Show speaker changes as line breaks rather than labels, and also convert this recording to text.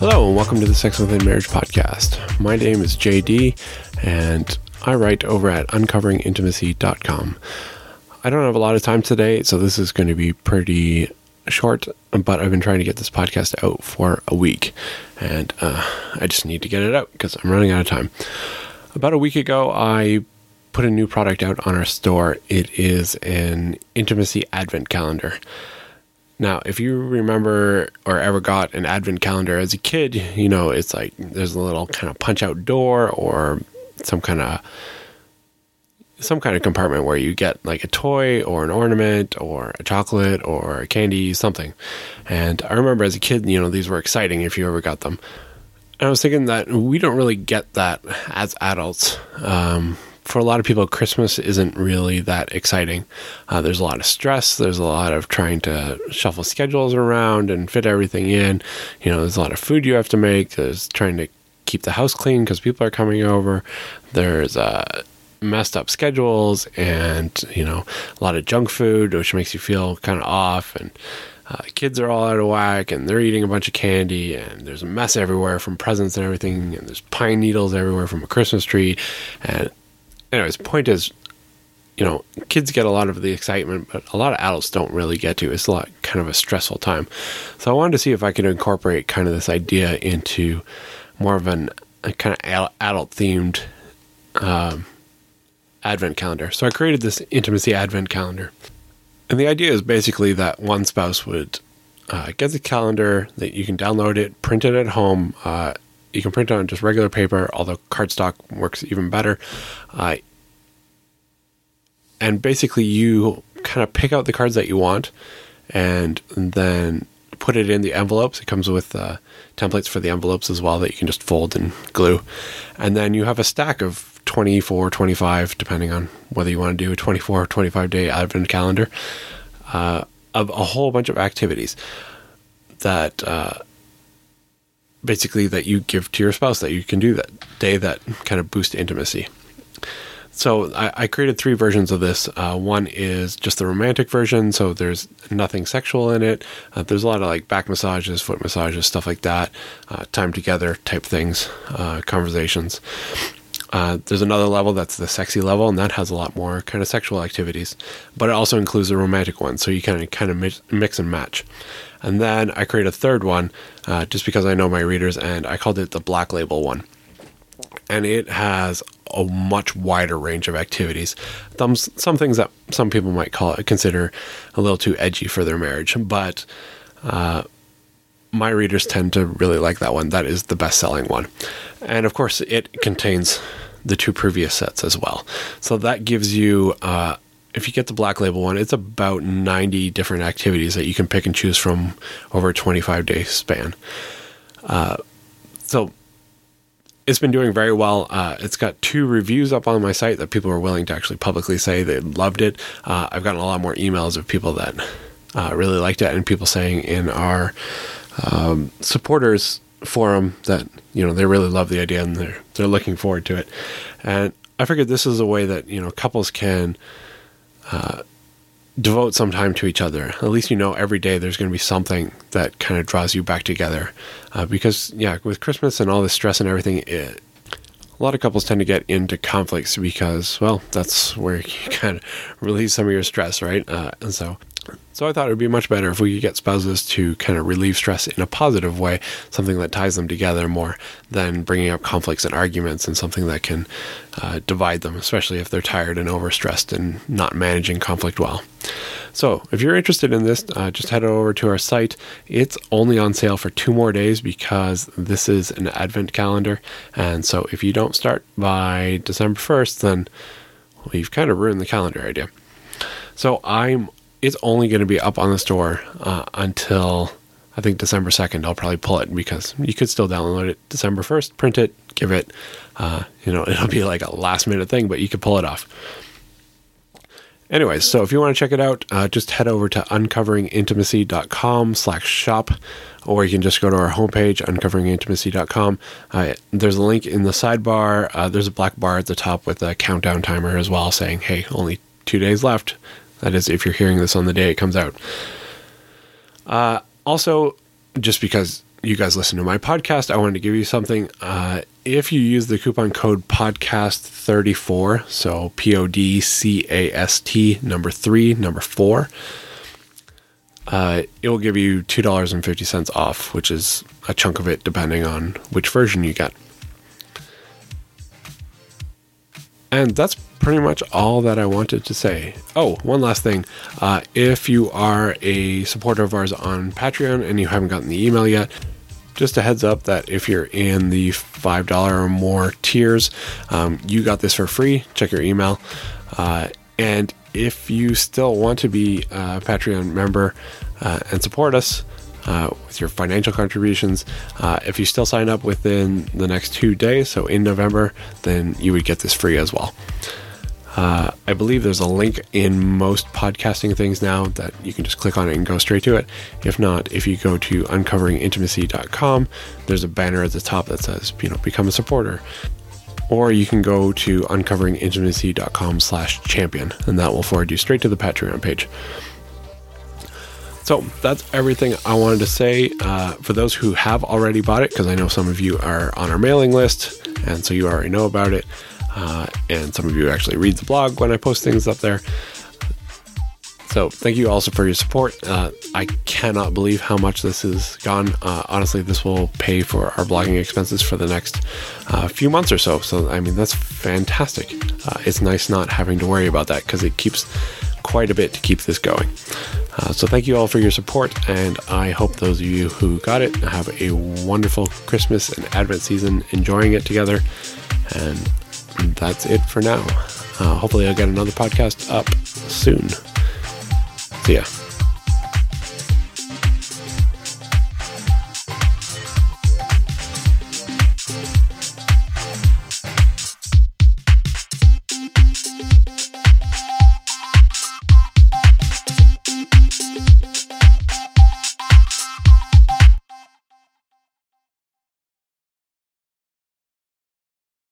Hello, and welcome to the Sex Within Marriage podcast. My name is JD, and I write over at uncoveringintimacy.com. I don't have a lot of time today, so this is going to be pretty short, but I've been trying to get this podcast out for a week, and uh, I just need to get it out because I'm running out of time. About a week ago, I put a new product out on our store. It is an intimacy advent calendar. Now, if you remember or ever got an advent calendar as a kid, you know, it's like there's a little kind of punch out door or some kind of some kind of compartment where you get like a toy or an ornament or a chocolate or a candy, something. And I remember as a kid, you know, these were exciting if you ever got them. And I was thinking that we don't really get that as adults. Um, for a lot of people, Christmas isn't really that exciting. Uh, there's a lot of stress. There's a lot of trying to shuffle schedules around and fit everything in. You know, there's a lot of food you have to make. There's trying to keep the house clean because people are coming over. There's uh, messed up schedules and, you know, a lot of junk food, which makes you feel kind of off. And uh, kids are all out of whack and they're eating a bunch of candy and there's a mess everywhere from presents and everything and there's pine needles everywhere from a christmas tree and anyways, point is, you know, kids get a lot of the excitement, but a lot of adults don't really get to. It's a lot kind of a stressful time. So I wanted to see if I could incorporate kind of this idea into more of an a kind of adult themed um, advent calendar. So I created this intimacy advent calendar. And the idea is basically that one spouse would uh, get the calendar, that you can download it, print it at home. Uh, you can print it on just regular paper, although cardstock works even better. Uh, and basically, you kind of pick out the cards that you want, and then put it in the envelopes. It comes with uh, templates for the envelopes as well that you can just fold and glue. And then you have a stack of 24, 25, depending on whether you want to do a 24 or 25 day advent calendar, uh, of a whole bunch of activities that uh, basically that you give to your spouse that you can do that day that kind of boost intimacy. So I, I created three versions of this. Uh, one is just the romantic version, so there's nothing sexual in it. Uh, there's a lot of like back massages, foot massages, stuff like that, uh, time together type things, uh, conversations. Uh, there's another level that's the sexy level, and that has a lot more kind of sexual activities, but it also includes a romantic one, so you kind of kind of mix and match. And then I created a third one uh, just because I know my readers, and I called it the Black Label one. And it has a much wider range of activities. Some, some things that some people might call it, consider a little too edgy for their marriage, but uh, my readers tend to really like that one. That is the best selling one. And of course, it contains the two previous sets as well. So that gives you uh, if you get the black label one, it's about 90 different activities that you can pick and choose from over a 25 day span. Uh, so it's been doing very well. Uh, it's got two reviews up on my site that people are willing to actually publicly say they loved it. Uh, I've gotten a lot more emails of people that uh, really liked it and people saying in our um, supporters forum that you know they really love the idea and they're they're looking forward to it. And I figured this is a way that you know couples can uh, devote some time to each other. At least you know every day there's going to be something that kind of draws you back together. Uh, because, yeah, with Christmas and all the stress and everything, it, a lot of couples tend to get into conflicts because, well, that's where you kind of release some of your stress, right? Uh, and so so I thought it would be much better if we could get spouses to kind of relieve stress in a positive way, something that ties them together more than bringing up conflicts and arguments and something that can uh, divide them, especially if they're tired and overstressed and not managing conflict well. So, if you're interested in this, uh, just head over to our site. It's only on sale for two more days because this is an advent calendar. And so, if you don't start by December 1st, then well, you've kind of ruined the calendar idea. So, I'm it's only going to be up on the store uh, until I think December 2nd. I'll probably pull it because you could still download it December 1st, print it, give it, uh, you know, it'll be like a last minute thing, but you could pull it off. Anyways, so if you want to check it out, uh, just head over to uncoveringintimacy.com slash shop, or you can just go to our homepage, uncoveringintimacy.com. Uh, there's a link in the sidebar. Uh, there's a black bar at the top with a countdown timer as well saying, hey, only two days left. That is, if you're hearing this on the day it comes out. Uh, also, just because you guys listen to my podcast, I wanted to give you something. Uh, if you use the coupon code podcast34, so P O D C A S T number three, number four, uh, it will give you $2.50 off, which is a chunk of it depending on which version you get. And that's pretty much all that I wanted to say. Oh, one last thing. Uh, if you are a supporter of ours on Patreon and you haven't gotten the email yet, just a heads up that if you're in the $5 or more tiers, um, you got this for free. Check your email. Uh, and if you still want to be a Patreon member uh, and support us, uh, with your financial contributions. Uh, if you still sign up within the next two days, so in November, then you would get this free as well. Uh, I believe there's a link in most podcasting things now that you can just click on it and go straight to it. If not, if you go to uncoveringintimacy.com, there's a banner at the top that says, you know, become a supporter. Or you can go to uncoveringintimacy.com slash champion, and that will forward you straight to the Patreon page. So that's everything I wanted to say. Uh, for those who have already bought it, because I know some of you are on our mailing list, and so you already know about it, uh, and some of you actually read the blog when I post things up there. So thank you also for your support. Uh, I cannot believe how much this has gone. Uh, honestly, this will pay for our blogging expenses for the next uh, few months or so. So I mean, that's fantastic. Uh, it's nice not having to worry about that because it keeps quite a bit to keep this going. Uh, so thank you all for your support, and I hope those of you who got it have a wonderful Christmas and Advent season, enjoying it together. And that's it for now. Uh, hopefully, I'll get another podcast up soon. See ya.